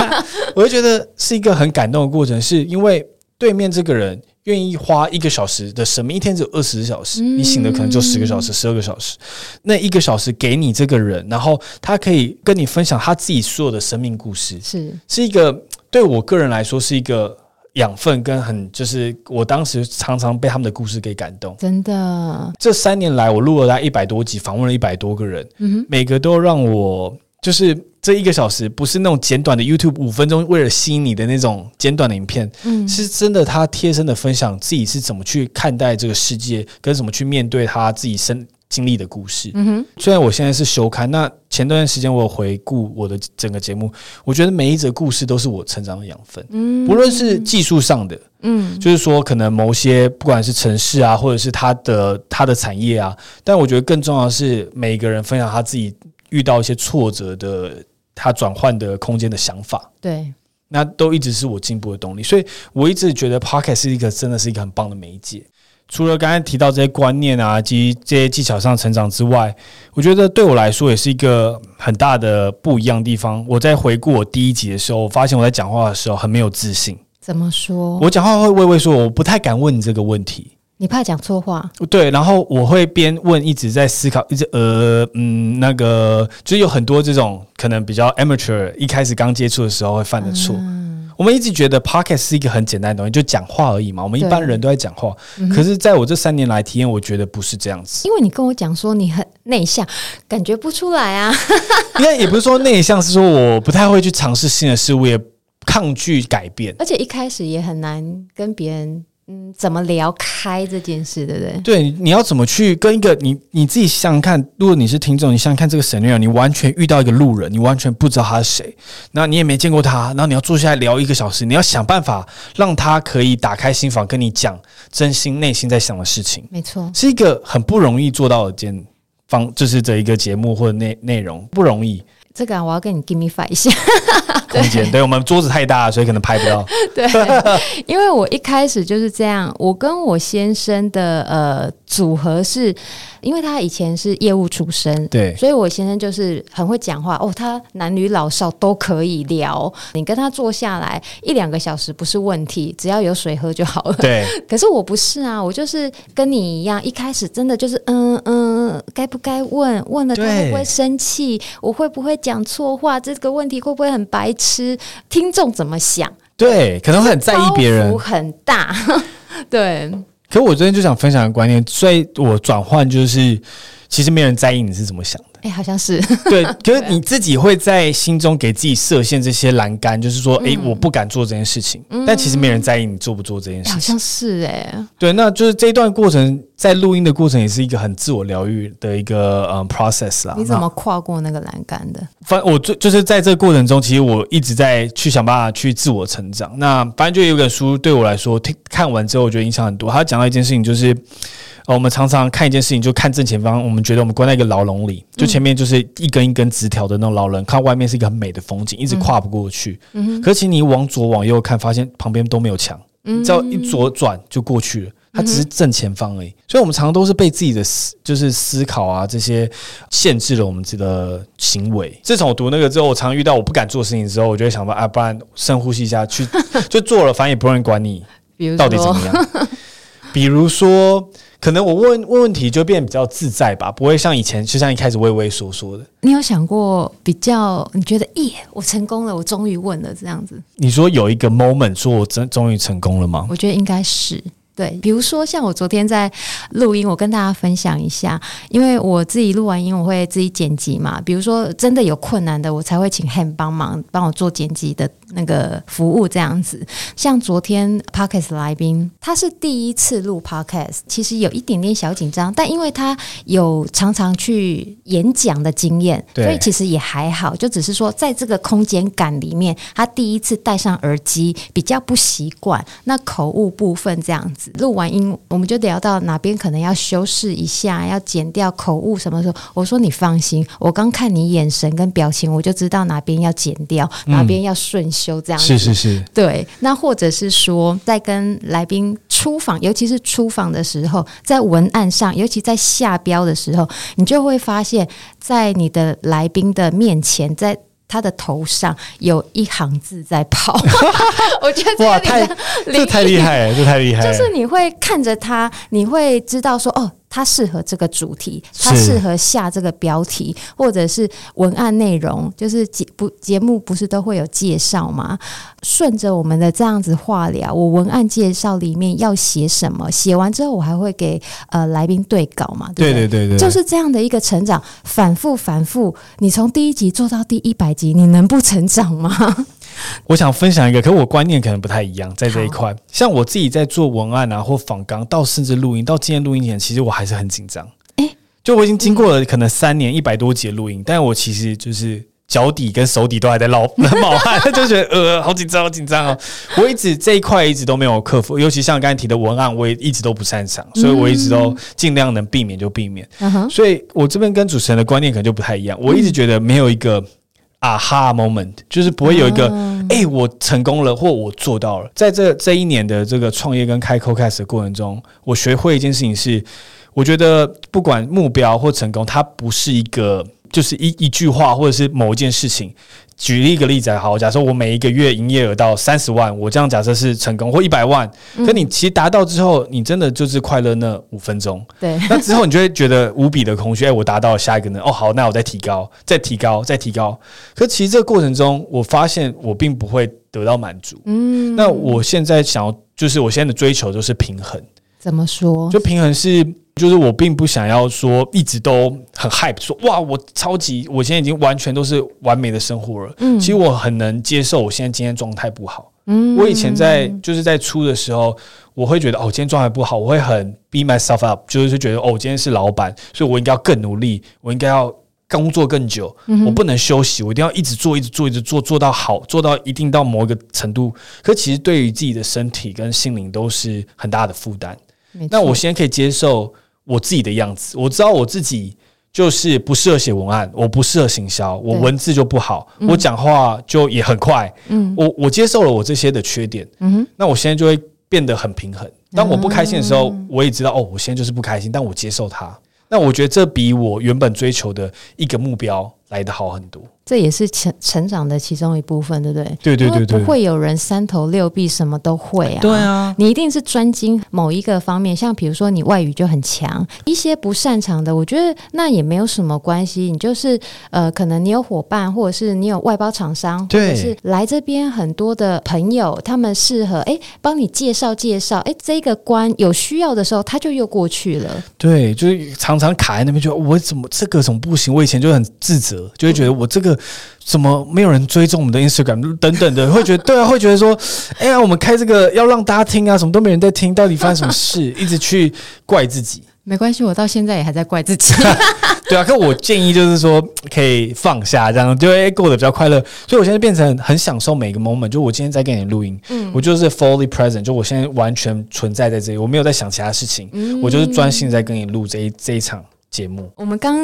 S2: 我就觉得是一个很感动的过程，是因为对面这个人愿意花一个小时的生命，一天只有二十小时，你醒的可能就十个小时、十二个小时，那一个小时给你这个人，然后他可以跟你分享他自己所有的生命故事，是是一个对我个人来说是一个。养分跟很就是，我当时常常被他们的故事给感动。
S1: 真的，
S2: 这三年来我录了大概一百多集，访问了一百多个人，嗯，每个都让我就是这一个小时不是那种简短的 YouTube 五分钟为了吸引你的那种简短的影片，嗯，是真的他贴身的分享自己是怎么去看待这个世界，跟怎么去面对他自己生经历的故事。嗯哼，虽然我现在是休刊，那前段时间我有回顾我的整个节目，我觉得每一则故事都是我成长的养分。嗯，不论是技术上的，嗯，就是说可能某些不管是城市啊，或者是他的他的产业啊，但我觉得更重要的是每一个人分享他自己。遇到一些挫折的，他转换的空间的想法，
S1: 对，
S2: 那都一直是我进步的动力。所以我一直觉得 Podcast 是一个真的是一个很棒的媒介。除了刚才提到这些观念啊，及这些技巧上成长之外，我觉得对我来说也是一个很大的不一样的地方。我在回顾我第一集的时候，我发现我在讲话的时候很没有自信。
S1: 怎么说？
S2: 我讲话会畏畏缩，我不太敢问你这个问题。
S1: 你怕讲错话？
S2: 对，然后我会边问，一直在思考，一直呃嗯，那个就是有很多这种可能比较 amateur，一开始刚接触的时候会犯的错。嗯、我们一直觉得 podcast 是一个很简单的东西，就讲话而已嘛。我们一般人都在讲话，可是在我这三年来体验，我觉得不是这样子。
S1: 因为你跟我讲说你很内向，感觉不出来啊。
S2: 应该也不是说内向，是说我不太会去尝试新的事物，也抗拒改变，
S1: 而且一开始也很难跟别人。嗯，怎么聊开这件事，对不对？
S2: 对，你要怎么去跟一个你你自己想想看，如果你是听众，你想想看这个 scenario，你完全遇到一个路人，你完全不知道他是谁，那你也没见过他，然后你要坐下来聊一个小时，你要想办法让他可以打开心房，跟你讲真心内心在想的事情。
S1: 没错，
S2: 是一个很不容易做到的件方，就是这一个节目或者内内容不容易。
S1: 这个我要跟你 give me five 一下
S2: 空间，对，对我们桌子太大，所以可能拍不到。
S1: 对，因为我一开始就是这样，我跟我先生的呃组合是，因为他以前是业务出身，
S2: 对，
S1: 所以我先生就是很会讲话哦，他男女老少都可以聊，你跟他坐下来一两个小时不是问题，只要有水喝就好了。
S2: 对，
S1: 可是我不是啊，我就是跟你一样，一开始真的就是嗯嗯，该不该问？问了他会不会生气？我会不会？讲错话这个问题会不会很白痴？听众怎么想？
S2: 对，可能会很在意别人，
S1: 很大。对，
S2: 可我昨天就想分享个观念，所以我转换就是，其实没人在意你是怎么想的。
S1: 哎、欸，好像是
S2: 对，就是你自己会在心中给自己设限这些栏杆，就是说，哎、欸，我不敢做这件事情。嗯、但其实没人在意你做不做这件事情。欸、
S1: 好像是哎、欸，
S2: 对，那就是这一段过程，在录音的过程也是一个很自我疗愈的一个嗯 process 啦。
S1: 你怎么跨过那个栏杆的？
S2: 反正我就就是在这个过程中，其实我一直在去想办法去自我成长。那反正就有一本书对我来说，听看完之后我觉得影响很多。他讲到一件事情，就是。我们常常看一件事情，就看正前方。我们觉得我们关在一个牢笼里，就前面就是一根一根直条的那种牢笼，看外面是一个很美的风景，一直跨不过去。嗯，可是你往左往右看，发现旁边都没有墙，只要一左转就过去了。它只是正前方而已。所以，我们常常都是被自己的思，就是思考啊这些限制了我们自己的行为。自从我读那个之后，我常常遇到我不敢做事情之后，我就会想说啊，不然深呼吸一下，去 就做了，反正也不会管你到底怎么样。比如说。可能我问问问题就变得比较自在吧，不会像以前，就像一开始畏畏缩缩的。
S1: 你有想过比较？你觉得，耶，我成功了，我终于问了这样子。
S2: 你说有一个 moment 说我真终于成功了吗？
S1: 我觉得应该是。对，比如说像我昨天在录音，我跟大家分享一下，因为我自己录完音，我会自己剪辑嘛。比如说真的有困难的，我才会请 Han 帮忙帮我做剪辑的那个服务这样子。像昨天 Podcast 来宾，他是第一次录 Podcast，其实有一点点小紧张，但因为他有常常去演讲的经验，对所以其实也还好，就只是说在这个空间感里面，他第一次戴上耳机比较不习惯，那口误部分这样子。录完音，我们就聊到哪边可能要修饰一下，要剪掉口误什么时候？我说你放心，我刚看你眼神跟表情，我就知道哪边要剪掉，哪边要顺修，这样子。
S2: 是是是，
S1: 对。那或者是说，在跟来宾出访，尤其是出访的时候，在文案上，尤其在下标的时候，你就会发现，在你的来宾的面前，在。他的头上有一行字在跑，我觉得哇，太这太厉害了，这太厉害了。就是你会看着他，你会知道说，哦，它适合这个主题，它适合下这个标题，或者是文案内容，就是节不节目不是都会有介绍吗？顺着我们的这样子话聊，我文案介绍里面要写什么？写完之后我还会给呃来宾对稿嘛？对对对对，就是这样的一个成长，反复反复，你从第一集做到第一百集，你能不成长吗？
S2: 我想分享一个，可是我观念可能不太一样，在这一块，像我自己在做文案啊，或访纲，到甚至录音，到今天录音前，其实我还是很紧张。诶，就我已经经过了可能三年一百多集的录音，但我其实就是脚底跟手底都还在冒 冒汗，就觉得呃好紧张，好紧张哦。我一直这一块一直都没有克服，尤其像刚才提的文案，我也一直都不擅长，所以我一直都尽量能避免就避免。所以我这边跟主持人的观念可能就不太一样，我一直觉得没有一个。啊哈！moment 就是不会有一个，哎、欸，我成功了，或我做到了。在这这一年的这个创业跟开 Codecast 的过程中，我学会一件事情是，我觉得不管目标或成功，它不是一个，就是一一句话或者是某一件事情。举例一个例子，好，假设我每一个月营业额到三十万，我这样假设是成功，或一百万，可你其实达到之后，你真的就是快乐那五分钟，对，那之后你就会觉得无比的空虚。哎，我达到了下一个呢？哦，好，那我再提高，再提高，再提高。可其实这个过程中，我发现我并不会得到满足。嗯，那我现在想要，就是我现在的追求就是平衡。
S1: 怎么说？
S2: 就平衡是。就是我并不想要说一直都很 hype，说哇，我超级，我现在已经完全都是完美的生活了。嗯，其实我很能接受我现在今天状态不好。嗯，我以前在就是在出的时候，我会觉得哦，今天状态不好，我会很 beat myself up，就是觉得哦，今天是老板，所以我应该要更努力，我应该要工作更久，我不能休息，我一定要一直做，一直做，一直做，做到好，做到一定到某一个程度。可其实对于自己的身体跟心灵都是很大的负担。那我现在可以接受。我自己的样子，我知道我自己就是不适合写文案，我不适合行销，我文字就不好，嗯、我讲话就也很快。嗯，我我接受了我这些的缺点。嗯哼，那我现在就会变得很平衡。当我不开心的时候，我也知道哦，我现在就是不开心，但我接受它。那我觉得这比我原本追求的一个目标来的好很多。
S1: 这也是成成长的其中一部分，对不对？
S2: 对对对对，
S1: 不会有人三头六臂什么都会啊。
S2: 对啊，
S1: 你一定是专精某一个方面，像比如说你外语就很强，一些不擅长的，我觉得那也没有什么关系。你就是呃，可能你有伙伴，或者是你有外包厂商，对或者是来这边很多的朋友，他们适合哎帮你介绍介绍，哎这个关有需要的时候他就又过去了。
S2: 对，就是常常卡在那边，就我怎么这个怎么不行？我以前就很自责，就会觉得我这个。怎么没有人追踪我们的 Instagram 等等的？会觉得对啊，会觉得说，哎呀，我们开这个要让大家听啊，什么都没人在听，到底发生什么事？一直去怪自己。
S1: 没关系，我到现在也还在怪自己。
S2: 对啊，可我建议就是说，可以放下，这样就会过得比较快乐。所以我现在变成很享受每个 moment。就我今天在跟你录音，嗯，我就是 fully present，就我现在完全存在在这里，我没有在想其他事情，嗯、我就是专心在跟你录这一这一场。节目，
S1: 我们刚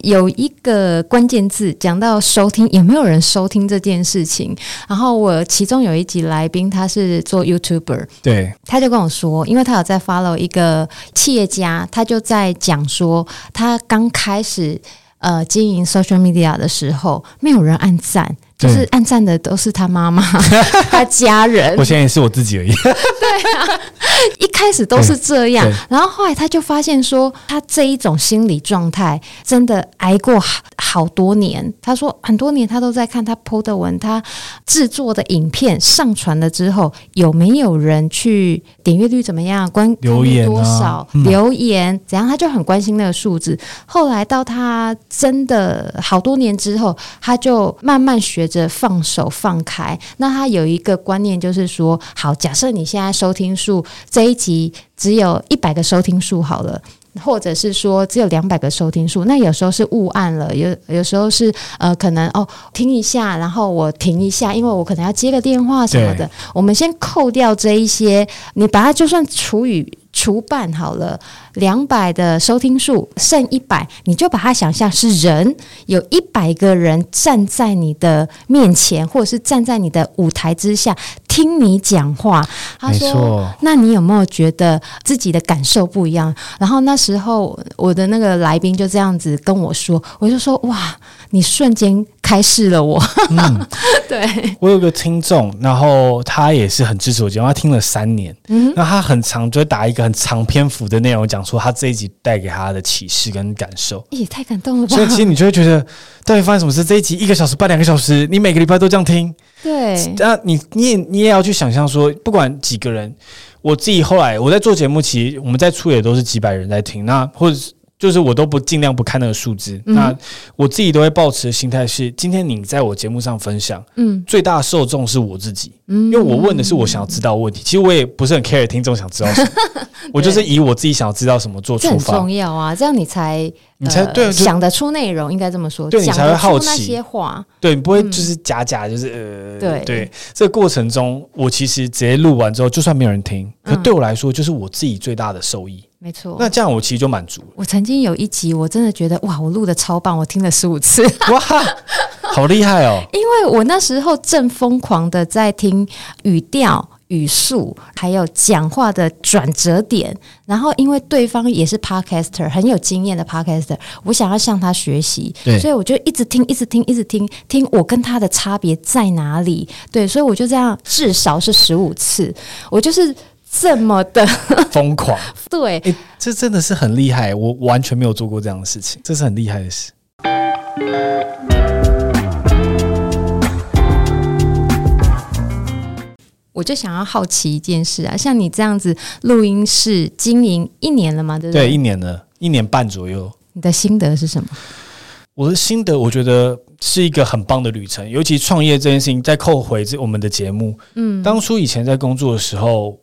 S1: 有一个关键字讲到收听，有没有人收听这件事情？然后我其中有一集来宾，他是做 YouTuber，
S2: 对，
S1: 他就跟我说，因为他有在 follow 一个企业家，他就在讲说，他刚开始呃经营 social media 的时候，没有人按赞。就是暗赞的都是他妈妈、他家人。
S2: 我现在也是我自己而已。
S1: 对啊，一开始都是这样，然后后来他就发现说，他这一种心理状态真的挨过好好多年。他说很多年他都在看他 PO 的文，他制作的影片上传了之后，有没有人去点阅率怎么样，关
S2: 留言多少，
S1: 留言怎样，他就很关心那个数字。后来到他真的好多年之后，他就慢慢学。着放手放开，那他有一个观念，就是说，好，假设你现在收听数这一集只有一百个收听数好了，或者是说只有两百个收听数，那有时候是误按了，有有时候是呃，可能哦听一下，然后我停一下，因为我可能要接个电话什么的，我们先扣掉这一些，你把它就算除以。除半好了，两百的收听数剩一百，你就把它想象是人，有一百个人站在你的面前，或者是站在你的舞台之下听你讲话。他说：“。那你有没有觉得自己的感受不一样？”然后那时候我的那个来宾就这样子跟我说，我就说：“哇，你瞬间。”开示了我。嗯，对，
S2: 我有个听众，然后他也是很支持我节目，他听了三年，嗯，那他很长就会打一个很长篇幅的内容，讲出他这一集带给他的启示跟感受，
S1: 也太感动了吧！
S2: 所以其实你就会觉得，到底发生什么事？这一集一个小时半两个小时，你每个礼拜都这样听，
S1: 对，
S2: 那你你也你也要去想象说，不管几个人，我自己后来我在做节目，其实我们在出也都是几百人在听，那或者是。就是我都不尽量不看那个数字，嗯、那我自己都会抱持的心态是：今天你在我节目上分享，嗯，最大的受众是我自己，嗯，因为我问的是我想要知道的问题，其实我也不是很 care 听众想知道什么，我就是以我自己想要知道什么做出发，
S1: 很重要啊，这样你才
S2: 你才对、呃、
S1: 想得出内容，应该这么说，
S2: 对你才会好奇。
S1: 那些话，
S2: 对你不会就是假假就是呃，
S1: 对。
S2: 对，这个过程中我其实直接录完之后，就算没有人听，可对我来说就是我自己最大的受益。
S1: 没错，
S2: 那这样我其实就满足了。
S1: 我曾经有一集，我真的觉得哇，我录的超棒，我听了十五次，
S2: 哇，好厉害哦！
S1: 因为我那时候正疯狂的在听语调、语速，还有讲话的转折点。然后，因为对方也是 podcaster，很有经验的 podcaster，我想要向他学习，对，所以我就一直听，一直听，一直听，听我跟他的差别在哪里？对，所以我就这样，至少是十五次，我就是。这么的
S2: 疯狂，
S1: 对，
S2: 欸，这真的是很厉害，我完全没有做过这样的事情，这是很厉害的事。
S1: 我就想要好奇一件事啊，像你这样子录音室经营一年了吗？对不对？
S2: 对，一年了，一年半左右。
S1: 你的心得是什么？
S2: 我的心得，我觉得是一个很棒的旅程，尤其创业这件事情。再扣回这我们的节目，嗯，当初以前在工作的时候。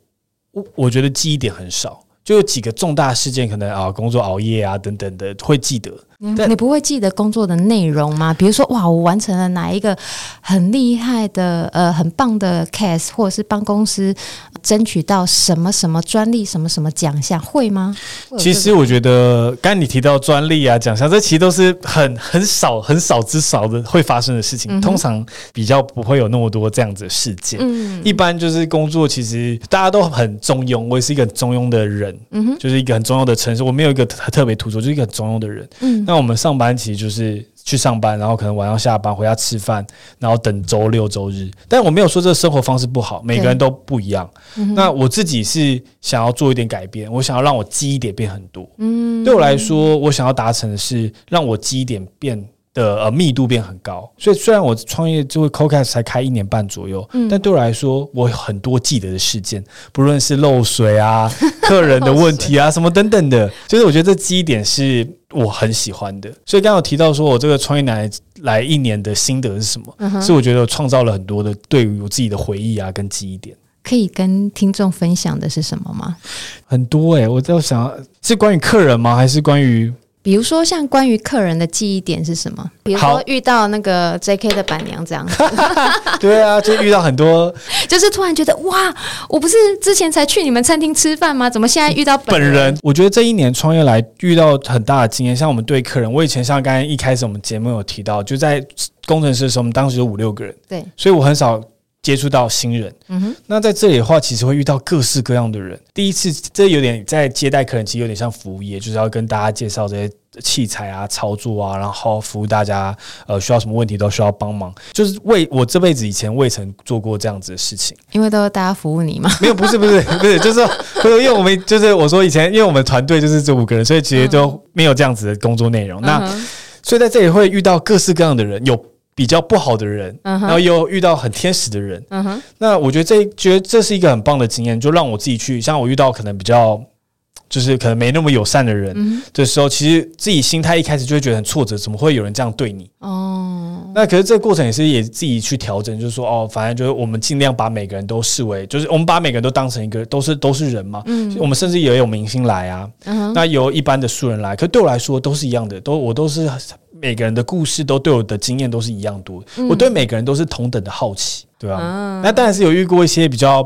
S2: 我我觉得记忆点很少，就有几个重大事件，可能啊工作熬夜啊等等的会记得。
S1: 你你不会记得工作的内容吗？比如说哇，我完成了哪一个很厉害的呃很棒的 case，或者是帮公司争取到什么什么专利、什么什么奖项，会吗？
S2: 其实我觉得刚才你提到专利啊奖项，这其实都是很很少很少之少的会发生的事情，嗯、通常比较不会有那么多这样子的事件。嗯，一般就是工作，其实大家都很中庸，我也是一个很中庸的人，嗯哼，就是一个很中庸的城市，我没有一个特别突出，就是一个很中庸的人，嗯。那我们上班其实就是去上班，然后可能晚上下班回家吃饭，然后等周六周日。但我没有说这个生活方式不好，每个人都不一样。那我自己是想要做一点改变，我想要让我记忆点变很多。嗯，对我来说，我想要达成的是让我记忆点变。的呃密度变很高，所以虽然我创业就会 Cocast 才开一年半左右，嗯，但对我来说，我有很多记得的事件，不论是漏水啊、客人的问题啊、什么等等的，就是我觉得这记忆点是我很喜欢的。所以刚刚有提到说我这个创业来来一年的心得是什么？嗯，是我觉得我创造了很多的对于我自己的回忆啊跟记忆点。
S1: 可以跟听众分享的是什么吗？
S2: 很多诶、欸，我在想是关于客人吗？还是关于？
S1: 比如说，像关于客人的记忆点是什么？比如说遇到那个 JK 的板娘这样子，
S2: 对啊，就遇到很多，
S1: 就是突然觉得哇，我不是之前才去你们餐厅吃饭吗？怎么现在遇到本人？
S2: 本人我觉得这一年创业来遇到很大的经验，像我们对客人，我以前像刚才一开始我们节目有提到，就在工程师的时候，我们当时有五六个人，
S1: 对，
S2: 所以我很少。接触到新人，嗯哼，那在这里的话，其实会遇到各式各样的人。第一次，这有点在接待客人，其实有点像服务业，就是要跟大家介绍这些器材啊、操作啊，然后服务大家。呃，需要什么问题都需要帮忙，就是为我这辈子以前未曾做过这样子的事情。
S1: 因为都是大家服务你嘛？
S2: 没有，不是，不是，不是，就是因为我们就是我说以前，因为我们团队就是这五个人，所以其实都没有这样子的工作内容。嗯、那所以在这里会遇到各式各样的人，有。比较不好的人，uh. 然后又遇到很天使的人，uh. 那我觉得这觉得这是一个很棒的经验，就让我自己去，像我遇到可能比较就是可能没那么友善的人的时候，uh. 其实自己心态一开始就会觉得很挫折，怎么会有人这样对你？哦，uh. 那可是这个过程也是也自己去调整，就是说哦，反正就是我们尽量把每个人都视为，就是我们把每个人都当成一个都是都是人嘛，嗯、uh，huh. 我们甚至也有明星来啊，uh. 那有一般的素人来，可对我来说都是一样的，都我都是。每个人的故事都对我的经验都是一样多，嗯、我对每个人都是同等的好奇，对吧？啊？啊、那当然是有遇过一些比较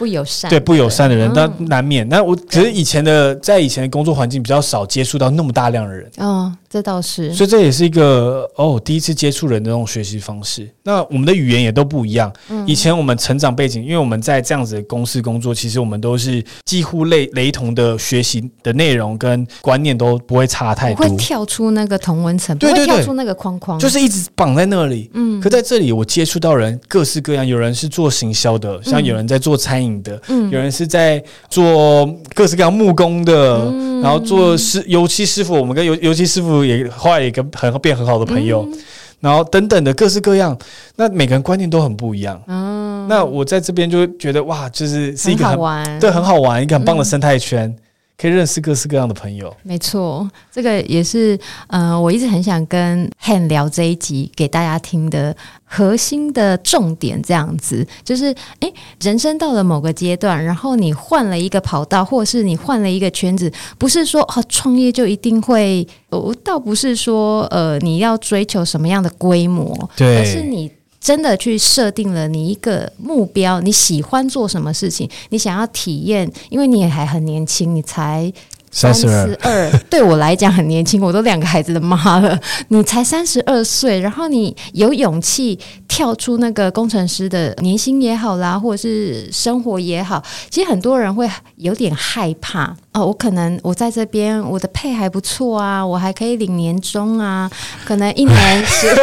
S1: 不友善，
S2: 对不友善的人，那、嗯、难免。那我可是以前的在以前的工作环境比较少接触到那么大量的人，
S1: 哦，这倒是，
S2: 所以这也是一个哦第一次接触人的那种学习方式。那我们的语言也都不一样。嗯、以前我们成长背景，因为我们在这样子的公司工作，其实我们都是几乎类雷同的学习的内容跟观念都不会差太多，
S1: 会跳出那个同文层，不会跳出那个框框，
S2: 就是一直绑在那里。嗯，可在这里我接触到人各式各样，有人是做行销的，像有人在做餐饮的，嗯，有人是在做各式各样木工的，嗯、然后做师油漆师傅，我们跟油油漆师傅也后来也跟很变很好的朋友。嗯然后等等的各式各样，那每个人观念都很不一样。嗯，那我在这边就觉得哇，就是是一个很，很好玩，对，很好玩，一个很棒的生态圈。嗯可以认识各式各样的朋友，
S1: 没错，这个也是呃，我一直很想跟 Han 聊这一集给大家听的核心的重点，这样子就是，诶，人生到了某个阶段，然后你换了一个跑道，或者是你换了一个圈子，不是说哦，创业就一定会，我倒不是说呃，你要追求什么样的规模，
S2: 对，
S1: 而是你。真的去设定了你一个目标，你喜欢做什么事情？你想要体验，因为你也还很年轻，你才三十二，对我来讲很年轻，我都两个孩子的妈了。你才三十二岁，然后你有勇气跳出那个工程师的年薪也好啦，或者是生活也好，其实很多人会有点害怕哦。我可能我在这边，我的配还不错啊，我还可以领年终啊，可能一年是。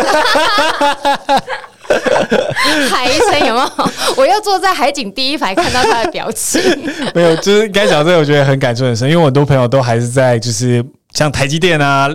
S1: 海医生有没有？我要坐在海景第一排，看到他的表情。
S2: 没有，就是该讲这个，我觉得很感触很深，因为我很多朋友都还是在，就是像台积电啊。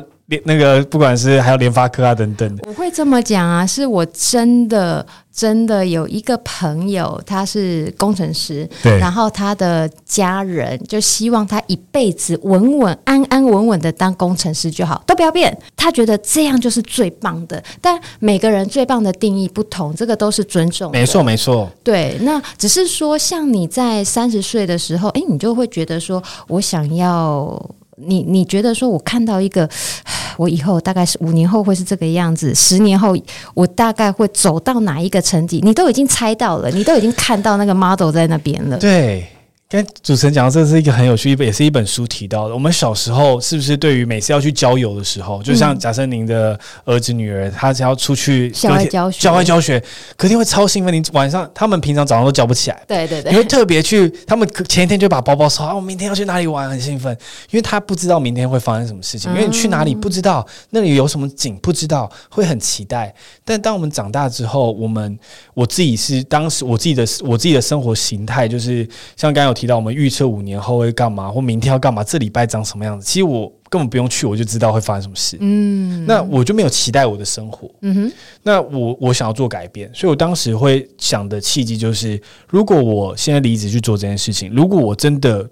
S2: 那个不管是还有联发科啊等等的，
S1: 我会这么讲啊，是我真的真的有一个朋友，他是工程师，
S2: 对，
S1: 然后他的家人就希望他一辈子稳稳安安稳稳的当工程师就好，都不要变，他觉得这样就是最棒的。但每个人最棒的定义不同，这个都是尊重，
S2: 没错没错。
S1: 对，那只是说，像你在三十岁的时候，哎，你就会觉得说我想要。你你觉得说，我看到一个，我以后大概是五年后会是这个样子，十年后我大概会走到哪一个层级？你都已经猜到了，你都已经看到那个 model 在那边了。
S2: 对。跟主持人讲，这是一个很有趣，也是一本书提到的。我们小时候是不是对于每次要去郊游的时候，就像假设您的儿子女儿，他只要出去
S1: 校外教学，
S2: 校外教学，肯定会超兴奋。你晚上他们平常早上都叫不起来，
S1: 对对对，
S2: 你会特别去，他们前一天就把包包收好，我明天要去哪里玩，很兴奋，因为他不知道明天会发生什么事情，因为你去哪里不知道，那里有什么景不知道，会很期待。但当我们长大之后，我们我自己是当时我自己的我自己的生活形态，就是像刚刚有提到，我们预测五。年后会干嘛，或明天要干嘛？这礼拜长什么样子？其实我根本不用去，我就知道会发生什么事。嗯，那我就没有期待我的生活。嗯哼，那我我想要做改变，所以我当时会想的契机就是，如果我现在离职去做这件事情，如果我真的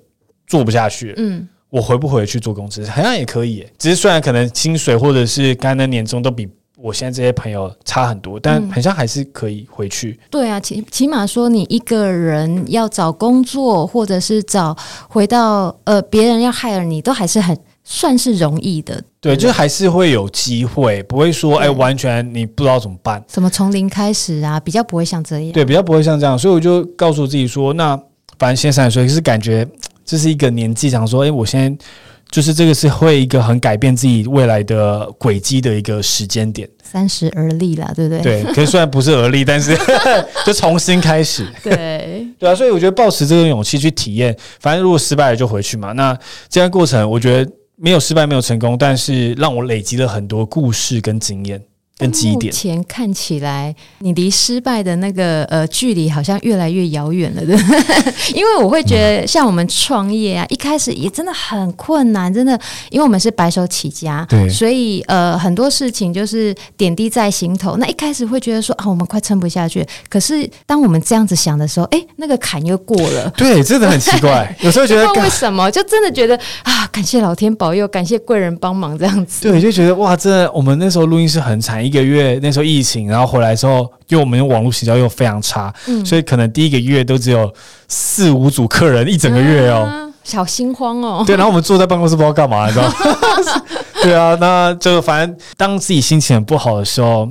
S2: 做不下去，嗯，我回不回去做公司，好像也可以。只是虽然可能薪水或者是刚刚的年终都比。我现在这些朋友差很多，但好像还是可以回去。
S1: 嗯、对啊，起起码说你一个人要找工作，或者是找回到呃别人要 hire 你，都还是很算是容易的。
S2: 对，就还是会有机会，不会说哎完全你不知道怎么办。
S1: 什么从零开始啊？比较不会像这样。
S2: 对，比较不会像这样，所以我就告诉自己说，那反正现在三十岁，可是感觉这是一个年纪，想说，哎，我现在。就是这个是会一个很改变自己未来的轨迹的一个时间点，
S1: 三十而立啦，对不对？
S2: 对，可是虽然不是而立，但是 就重新开始。
S1: 对
S2: 对啊，所以我觉得抱持这种勇气去体验，反正如果失败了就回去嘛。那这样过程，我觉得没有失败，没有成功，但是让我累积了很多故事跟经验。目
S1: 前看起来，你离失败的那个呃距离好像越来越遥远了，对。因为我会觉得，像我们创业啊，一开始也真的很困难，真的，因为我们是白手起家，
S2: 对，
S1: 所以呃很多事情就是点滴在心头。那一开始会觉得说啊，我们快撑不下去。可是当我们这样子想的时候，哎，那个坎又过了。
S2: 对，真的很奇怪。有时候觉得
S1: 为什么，就真的觉得啊，感谢老天保佑，感谢贵人帮忙这样子。
S2: 对，就觉得哇，真的，我们那时候录音是很惨。一个月那时候疫情，然后回来之后，因为我们用网络社交又非常差，嗯，所以可能第一个月都只有四五组客人一整个月哦，
S1: 啊，小心慌哦。
S2: 对，然后我们坐在办公室不知道干嘛，你知道吗？对啊，那就反正当自己心情很不好的时候，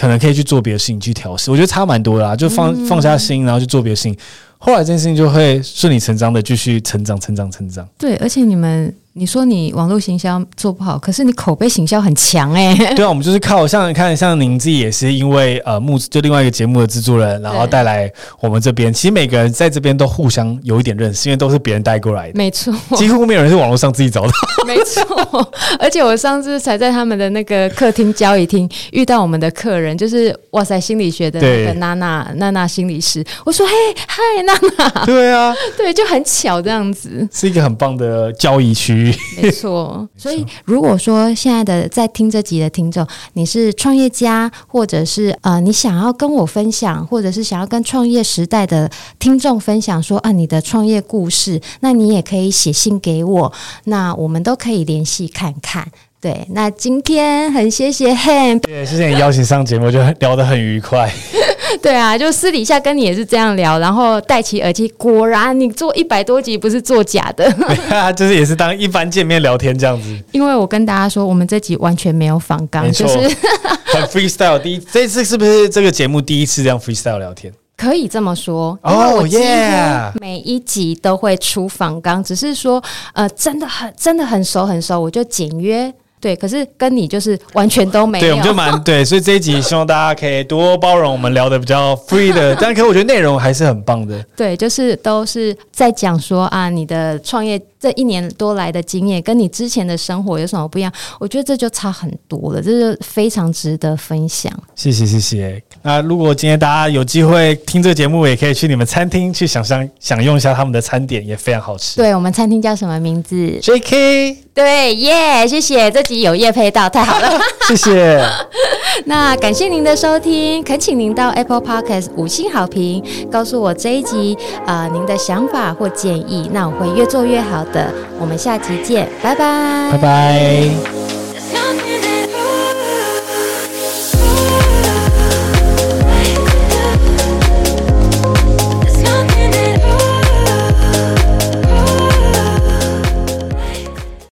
S2: 可能可以去做别的事情去调试。我觉得差蛮多的啦，就放，嗯，放下心，然后去做别的事情。后来这件事情就会顺理成章的继续成长、成长、成长。
S1: 对，而且你们。你说你网络行销做不好，可是你口碑行销很强哎、欸。
S2: 对啊，我们就是靠像看，像您自己也是因为呃木就另外一个节目的制作人，然后带来我们这边。其实每个人在这边都互相有一点认识，因为都是别人带过来的。
S1: 没错，
S2: 几乎没有人是网络上自己找的。
S1: 没错，而且我上次才在他们的那个客厅交易厅遇到我们的客人，就是哇塞心理学的那个娜娜娜娜心理师。我说嘿嗨娜娜，
S2: 对啊，
S1: 对，就很巧这样子，
S2: 是一个很棒的交易区。
S1: 没错，所以如果说现在的在听这集的听众，你是创业家，或者是呃，你想要跟我分享，或者是想要跟创业时代的听众分享说啊，你的创业故事，那你也可以写信给我，那我们都可以联系看看。对，那今天很谢谢 Han，
S2: 对，谢谢你邀请上节目，就聊得很愉快。
S1: 对啊，就私底下跟你也是这样聊，然后戴起耳机，果然你做一百多集不是做假的，
S2: 就是也是当一般见面聊天这样子。
S1: 因为我跟大家说，我们这集完全没有仿纲，就是
S2: 很 freestyle。第一，这次是不是这个节目第一次这样 freestyle 聊天？
S1: 可以这么说，
S2: 哦，因为我几乎
S1: 每一集都会出访纲，只是说呃，真的很真的很熟很熟，我就简约。对，可是跟你就是完全都没有。
S2: 对，我们就蛮对，所以这一集希望大家可以多包容，我们聊的比较 free 的，但可我觉得内容还是很棒的。
S1: 对，就是都是在讲说啊，你的创业这一年多来的经验，跟你之前的生活有什么不一样？我觉得这就差很多了，这就非常值得分享。
S2: 谢谢，谢谢。那如果今天大家有机会听这个节目，也可以去你们餐厅去想象享用一下他们的餐点，也非常好吃。
S1: 对，我们餐厅叫什么名字
S2: ？JK。
S1: 对，耶，谢谢，这集有叶配到，太好了，
S2: 谢谢。
S1: 那感谢您的收听，恳请您到 Apple Podcast 五星好评，告诉我这一集啊、呃、您的想法或建议，那我会越做越好的。我们下集见，拜拜，
S2: 拜拜。